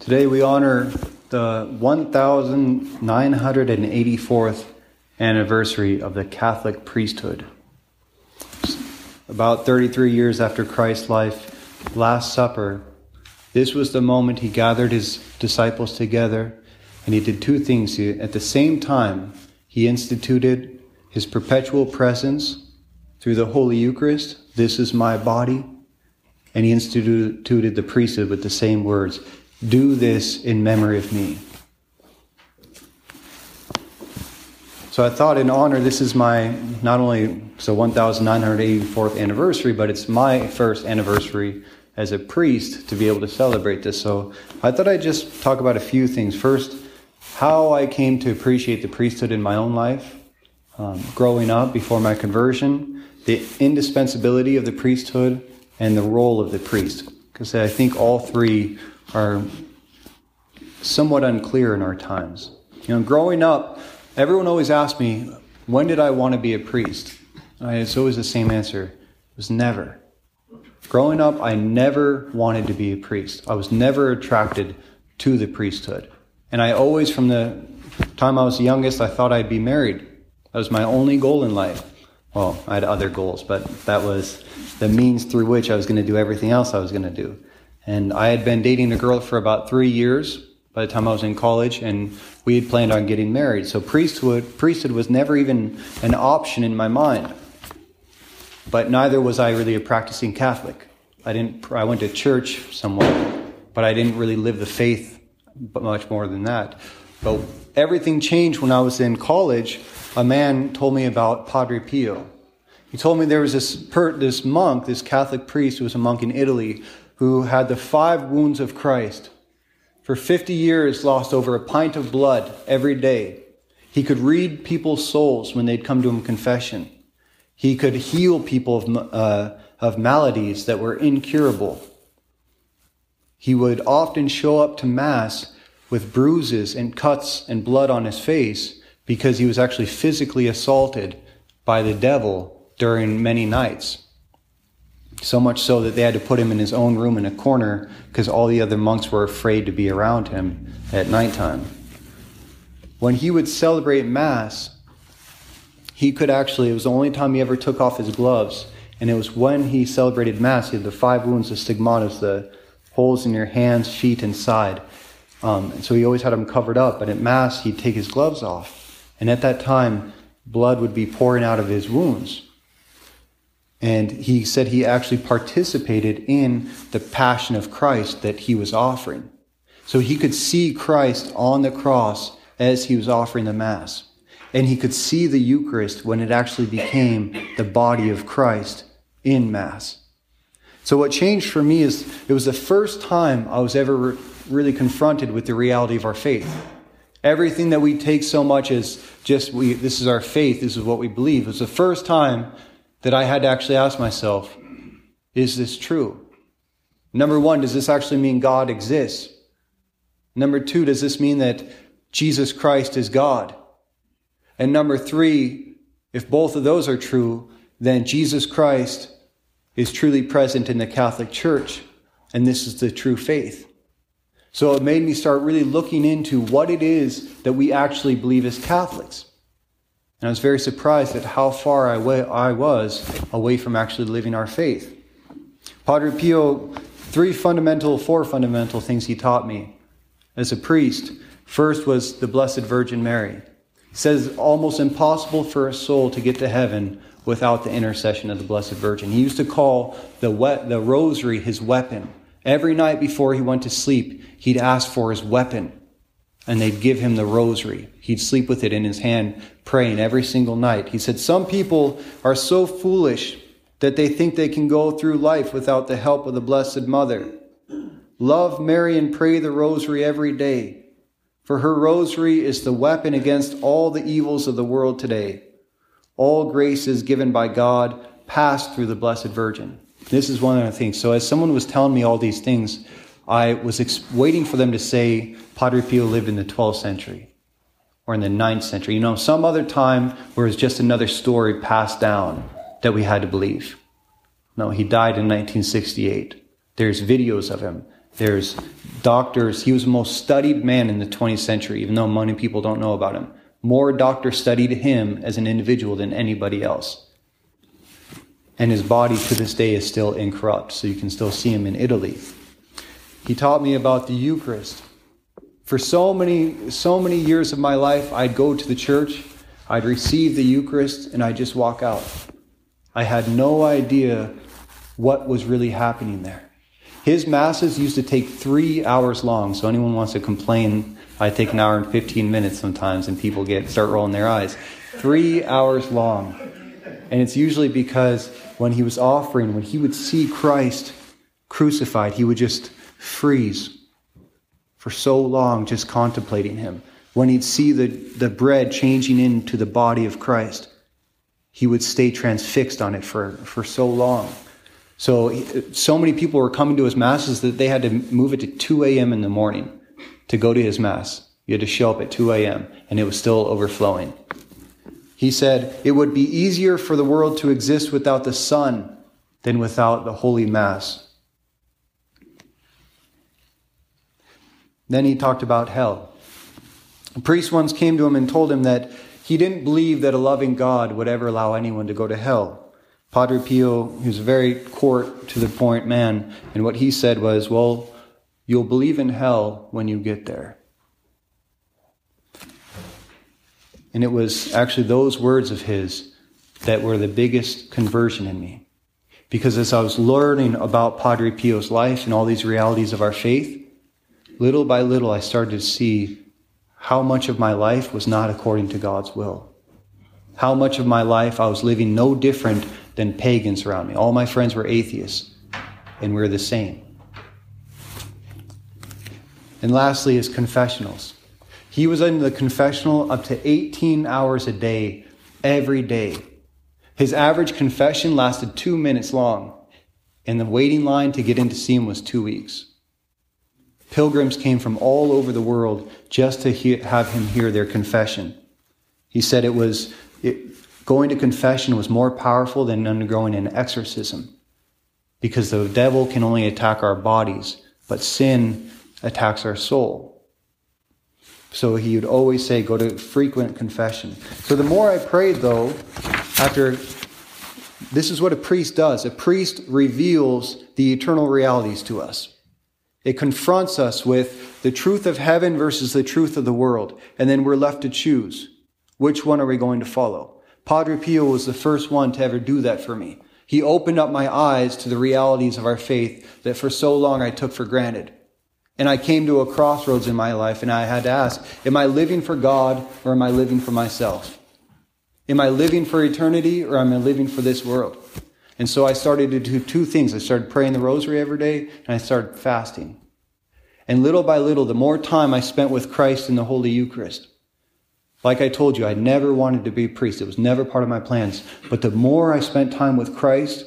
Today we honor the 1984th anniversary of the Catholic priesthood. About 33 years after Christ's life, Last Supper, this was the moment he gathered his disciples together and he did two things. At the same time, he instituted his perpetual presence through the Holy Eucharist. This is my body. And he instituted the priesthood with the same words Do this in memory of me. So I thought, in honor, this is my not only so 1984th anniversary, but it's my first anniversary as a priest to be able to celebrate this. So I thought I'd just talk about a few things. First, how I came to appreciate the priesthood in my own life, um, growing up before my conversion, the indispensability of the priesthood, and the role of the priest. Because I think all three are somewhat unclear in our times. You know, growing up, everyone always asked me, when did I want to be a priest? And it's always the same answer. It was never. Growing up, I never wanted to be a priest. I was never attracted to the priesthood. And I always, from the time I was the youngest, I thought I'd be married. That was my only goal in life. Well, I had other goals, but that was the means through which I was going to do everything else I was going to do. And I had been dating a girl for about three years by the time I was in college, and we had planned on getting married. So priesthood, priesthood was never even an option in my mind. But neither was I really a practicing Catholic. I didn't. I went to church somewhat, but I didn't really live the faith much more than that. But everything changed when I was in college. A man told me about Padre Pio. He told me there was this, per, this monk, this Catholic priest who was a monk in Italy, who had the five wounds of Christ. For 50 years, lost over a pint of blood every day. He could read people's souls when they'd come to him confession. He could heal people of, uh, of maladies that were incurable. He would often show up to Mass with bruises and cuts and blood on his face because he was actually physically assaulted by the devil during many nights. So much so that they had to put him in his own room in a corner because all the other monks were afraid to be around him at nighttime. When he would celebrate Mass, he could actually, it was the only time he ever took off his gloves, and it was when he celebrated Mass, he had the five wounds of stigmatas, the holes in your hands, feet, and side. Um, and so he always had them covered up. But at Mass, he'd take his gloves off. And at that time, blood would be pouring out of his wounds. And he said he actually participated in the passion of Christ that he was offering. So he could see Christ on the cross as he was offering the Mass. And he could see the Eucharist when it actually became the body of Christ in Mass. So what changed for me is it was the first time I was ever really confronted with the reality of our faith. Everything that we take so much as just we, this is our faith, this is what we believe. It was the first time that I had to actually ask myself, is this true? Number one, does this actually mean God exists? Number two, does this mean that Jesus Christ is God? And number three, if both of those are true, then Jesus Christ is truly present in the Catholic Church, and this is the true faith. So it made me start really looking into what it is that we actually believe as Catholics. And I was very surprised at how far I, was away from actually living our faith. Padre Pio, three fundamental, four fundamental things he taught me as a priest. First was the Blessed Virgin Mary. He says almost impossible for a soul to get to heaven without the intercession of the Blessed Virgin. He used to call the, the rosary his weapon. Every night before he went to sleep, he'd ask for his weapon and they'd give him the rosary. He'd sleep with it in his hand, praying every single night. He said, Some people are so foolish that they think they can go through life without the help of the Blessed Mother. Love Mary and pray the rosary every day, for her rosary is the weapon against all the evils of the world today. All graces given by God pass through the Blessed Virgin. This is one of the things. So, as someone was telling me all these things, I was ex- waiting for them to say Padre Pio lived in the 12th century or in the 9th century. You know, some other time where it's just another story passed down that we had to believe. No, he died in 1968. There's videos of him. There's doctors. He was the most studied man in the 20th century, even though many people don't know about him. More doctors studied him as an individual than anybody else. And his body to this day is still incorrupt, so you can still see him in Italy. He taught me about the Eucharist. For so many, so many years of my life, I'd go to the church, I'd receive the Eucharist, and I'd just walk out. I had no idea what was really happening there. His masses used to take three hours long, so anyone wants to complain, I take an hour and 15 minutes sometimes, and people get start rolling their eyes. Three hours long. And it's usually because when he was offering, when he would see Christ crucified, he would just freeze for so long just contemplating him. When he'd see the, the bread changing into the body of Christ, he would stay transfixed on it for, for so long. So, so many people were coming to his masses that they had to move it to 2 a.m. in the morning to go to his mass. You had to show up at 2 a.m., and it was still overflowing. He said, It would be easier for the world to exist without the sun than without the Holy Mass. Then he talked about hell. A priest once came to him and told him that he didn't believe that a loving God would ever allow anyone to go to hell. Padre Pio, who's a very court to the point man, and what he said was, Well, you'll believe in hell when you get there. And it was actually those words of his that were the biggest conversion in me. Because as I was learning about Padre Pio's life and all these realities of our faith, little by little, I started to see how much of my life was not according to God's will. How much of my life I was living no different than pagans around me. All my friends were atheists, and we we're the same. And lastly, is confessionals. He was in the confessional up to 18 hours a day, every day. His average confession lasted two minutes long, and the waiting line to get in to see him was two weeks. Pilgrims came from all over the world just to have him hear their confession. He said it was it, going to confession was more powerful than undergoing an exorcism because the devil can only attack our bodies, but sin attacks our soul. So he would always say, go to frequent confession. So the more I prayed, though, after this is what a priest does a priest reveals the eternal realities to us. It confronts us with the truth of heaven versus the truth of the world. And then we're left to choose. Which one are we going to follow? Padre Pio was the first one to ever do that for me. He opened up my eyes to the realities of our faith that for so long I took for granted. And I came to a crossroads in my life and I had to ask, am I living for God or am I living for myself? Am I living for eternity or am I living for this world? And so I started to do two things. I started praying the rosary every day and I started fasting. And little by little, the more time I spent with Christ in the Holy Eucharist, like I told you, I never wanted to be a priest. It was never part of my plans. But the more I spent time with Christ,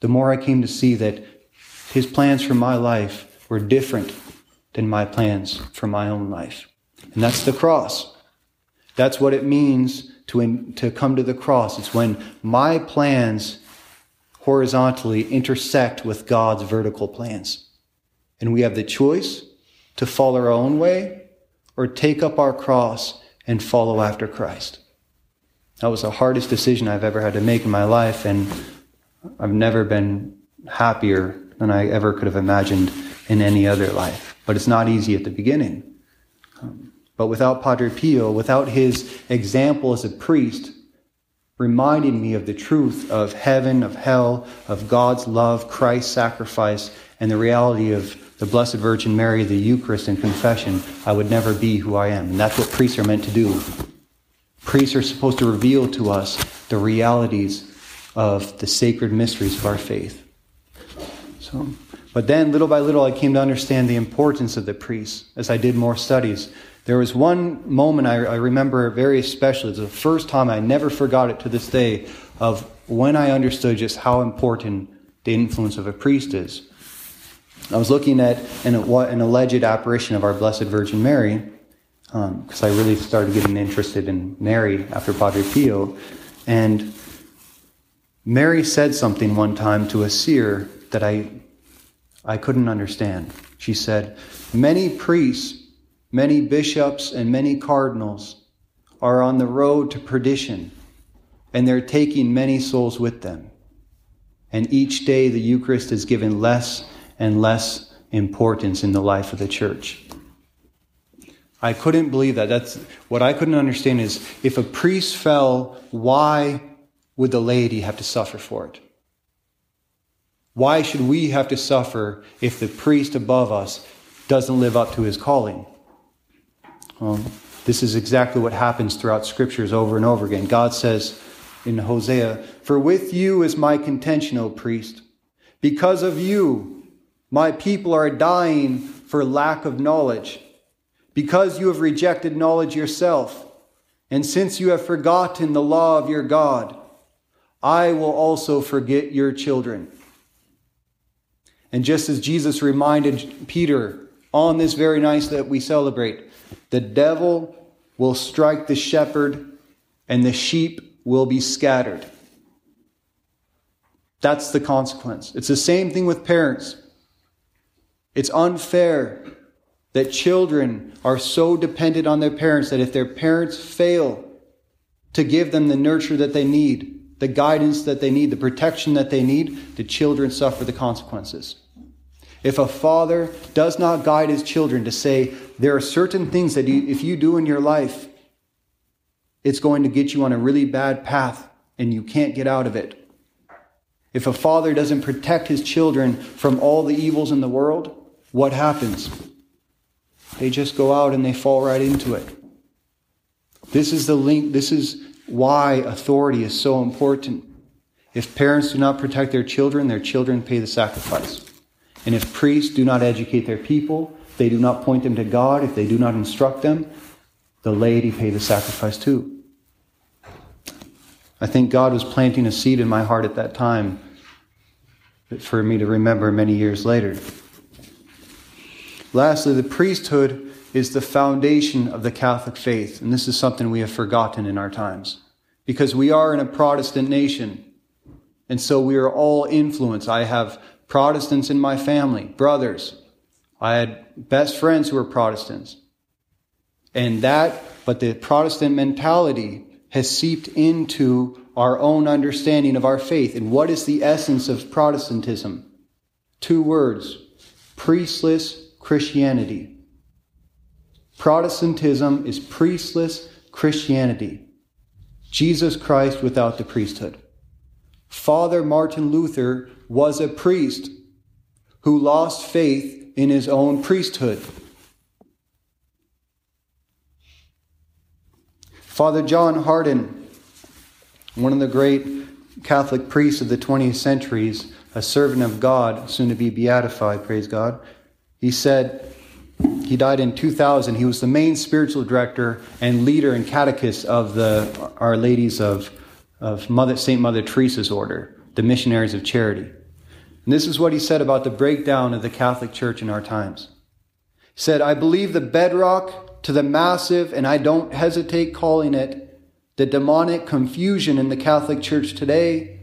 the more I came to see that his plans for my life were different than my plans for my own life. And that's the cross. That's what it means to, in, to come to the cross. It's when my plans horizontally intersect with God's vertical plans. And we have the choice to follow our own way or take up our cross and follow after Christ. That was the hardest decision I've ever had to make in my life, and I've never been happier than I ever could have imagined in any other life. But it's not easy at the beginning. But without Padre Pio, without his example as a priest, reminding me of the truth of heaven, of hell, of God's love, Christ's sacrifice, and the reality of the Blessed Virgin Mary, the Eucharist, and confession, I would never be who I am. And that's what priests are meant to do. Priests are supposed to reveal to us the realities of the sacred mysteries of our faith. So, but then, little by little, I came to understand the importance of the priests as I did more studies. There was one moment I, I remember very especially. It's the first time I never forgot it to this day of when I understood just how important the influence of a priest is. I was looking at an, an alleged apparition of our Blessed Virgin Mary because um, I really started getting interested in Mary after Padre Pio. And Mary said something one time to a seer that I, I couldn't understand. She said, Many priests, many bishops, and many cardinals are on the road to perdition, and they're taking many souls with them. And each day the Eucharist is given less and less importance in the life of the church. I couldn't believe that. That's what I couldn't understand is if a priest fell, why would the laity have to suffer for it? Why should we have to suffer if the priest above us doesn't live up to his calling? Well, this is exactly what happens throughout scriptures over and over again. God says in Hosea, For with you is my contention, O priest. Because of you, my people are dying for lack of knowledge. Because you have rejected knowledge yourself, and since you have forgotten the law of your God, I will also forget your children. And just as Jesus reminded Peter on this very night that we celebrate, the devil will strike the shepherd and the sheep will be scattered. That's the consequence. It's the same thing with parents. It's unfair that children are so dependent on their parents that if their parents fail to give them the nurture that they need, the guidance that they need, the protection that they need, the children suffer the consequences. If a father does not guide his children to say, there are certain things that you, if you do in your life, it's going to get you on a really bad path and you can't get out of it. If a father doesn't protect his children from all the evils in the world, what happens? They just go out and they fall right into it. This is the link, this is why authority is so important. If parents do not protect their children, their children pay the sacrifice. And if priests do not educate their people, they do not point them to God, if they do not instruct them, the laity pay the sacrifice too. I think God was planting a seed in my heart at that time for me to remember many years later. Lastly, the priesthood is the foundation of the Catholic faith, and this is something we have forgotten in our times. Because we are in a Protestant nation, and so we are all influenced. I have Protestants in my family, brothers. I had best friends who were Protestants. And that, but the Protestant mentality has seeped into our own understanding of our faith. And what is the essence of Protestantism? Two words priestless Christianity. Protestantism is priestless Christianity. Jesus Christ without the priesthood. Father Martin Luther was a priest who lost faith in his own priesthood. Father John Hardon, one of the great Catholic priests of the 20th centuries, a servant of God, soon to be beatified, praise God, he said, he died in 2000. He was the main spiritual director and leader and catechist of the Our Ladies of of Mother, St. Mother Teresa's order, the Missionaries of Charity. And this is what he said about the breakdown of the Catholic Church in our times. He said, I believe the bedrock to the massive, and I don't hesitate calling it the demonic confusion in the Catholic Church today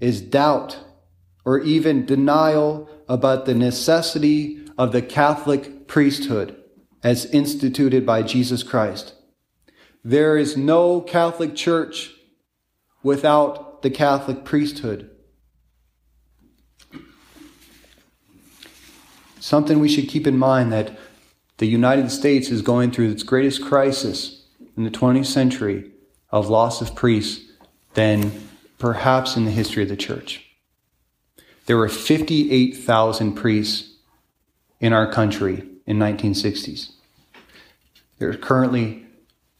is doubt or even denial about the necessity of the Catholic priesthood as instituted by Jesus Christ. There is no Catholic Church without the Catholic priesthood. Something we should keep in mind that the United States is going through its greatest crisis in the 20th century of loss of priests than perhaps in the history of the church. There were 58,000 priests in our country in 1960s. There are currently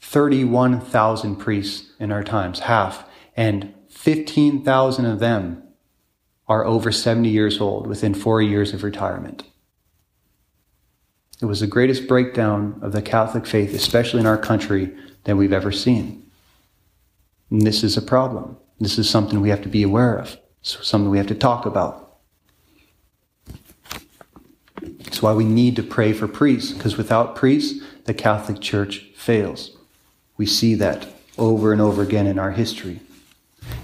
31,000 priests in our times, half and 15,000 of them are over 70 years old within four years of retirement. It was the greatest breakdown of the Catholic faith, especially in our country, that we've ever seen. And this is a problem. This is something we have to be aware of, It's something we have to talk about. It's why we need to pray for priests, because without priests, the Catholic Church fails. We see that over and over again in our history.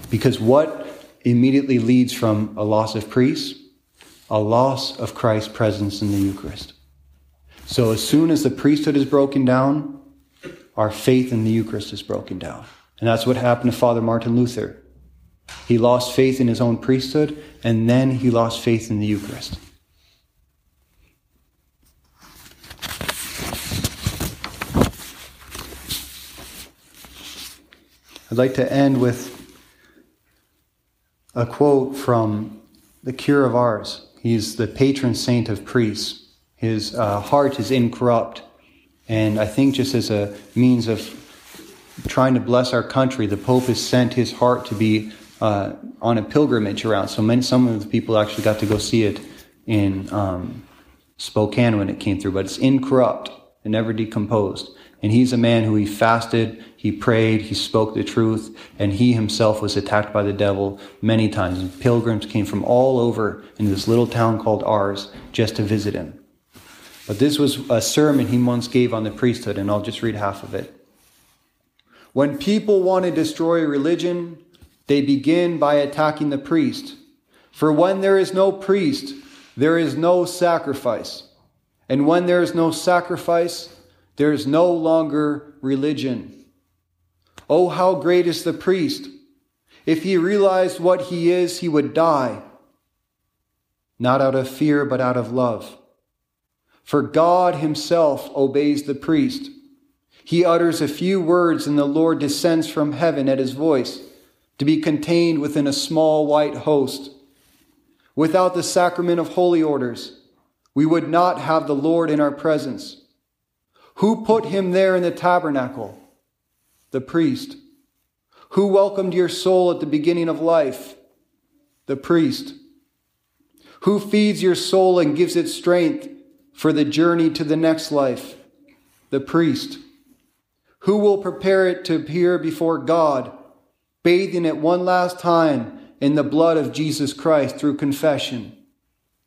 Because what immediately leads from a loss of priests? a loss of Christ's presence in the Eucharist. So as soon as the priesthood is broken down, our faith in the Eucharist is broken down. And that's what happened to Father Martin Luther. He lost faith in his own priesthood, and then he lost faith in the Eucharist. I'd like to end with a quote from the Cure of Ars. He's the patron saint of priests. His uh, heart is incorrupt. And I think just as a means of trying to bless our country, the Pope has sent his heart to be uh, on a pilgrimage around. So many, some of the people actually got to go see it in um, Spokane when it came through, but it's incorrupt and never decomposed. And he's a man who he fasted, he prayed, he spoke the truth, and he himself was attacked by the devil many times. And pilgrims came from all over in this little town called Ars just to visit him. But this was a sermon he once gave on the priesthood, and I'll just read half of it. When people want to destroy religion, they begin by attacking the priest. For when there is no priest, there is no sacrifice. And when there is no sacrifice, there is no longer religion. Oh, how great is the priest! If he realized what he is, he would die. Not out of fear, but out of love. For God himself obeys the priest. He utters a few words, and the Lord descends from heaven at his voice to be contained within a small white host. Without the sacrament of holy orders, we would not have the Lord in our presence. Who put him there in the tabernacle? The priest. Who welcomed your soul at the beginning of life? The priest. Who feeds your soul and gives it strength for the journey to the next life? The priest. Who will prepare it to appear before God, bathing it one last time in the blood of Jesus Christ through confession?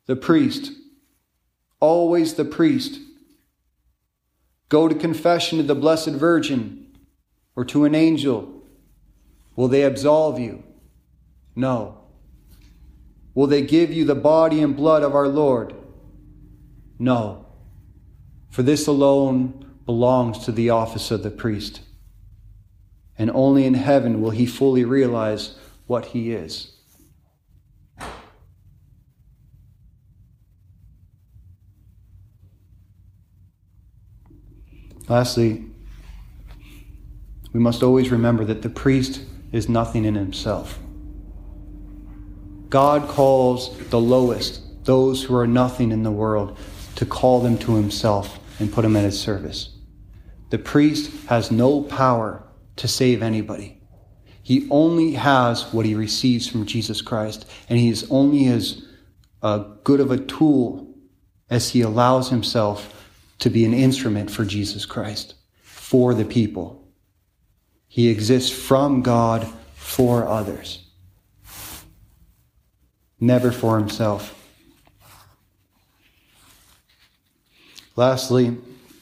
The priest. Always the priest Go to confession to the Blessed Virgin or to an angel. Will they absolve you? No. Will they give you the body and blood of our Lord? No. For this alone belongs to the office of the priest. And only in heaven will he fully realize what he is. Lastly, we must always remember that the priest is nothing in himself. God calls the lowest, those who are nothing in the world, to call them to himself and put them at his service. The priest has no power to save anybody. He only has what he receives from Jesus Christ, and he is only as uh, good of a tool as he allows himself to be an instrument for Jesus Christ, for the people. He exists from God for others, never for himself. Lastly,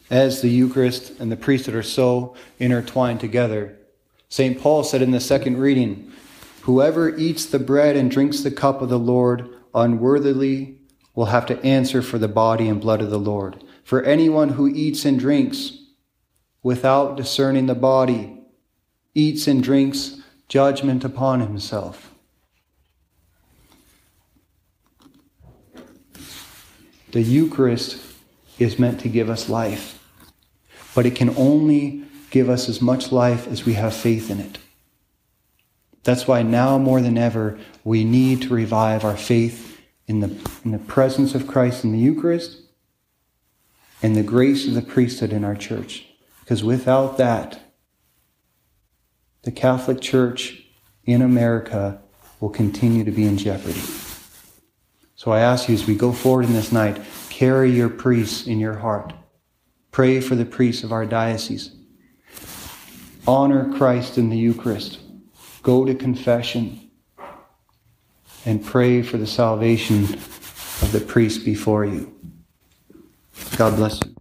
as the Eucharist and the priesthood are so intertwined together, St. Paul said in the second reading, Whoever eats the bread and drinks the cup of the Lord unworthily will have to answer for the body and blood of the Lord. For anyone who eats and drinks without discerning the body eats and drinks judgment upon himself. The Eucharist is meant to give us life, but it can only give us as much life as we have faith in it. That's why now more than ever, we need to revive our faith in the, in the presence of Christ in the Eucharist and the grace of the priesthood in our church. Because without that, the Catholic Church in America will continue to be in jeopardy. So I ask you as we go forward in this night, carry your priests in your heart. Pray for the priests of our diocese. Honor Christ in the Eucharist. Go to confession and pray for the salvation of the priest before you. God bless you.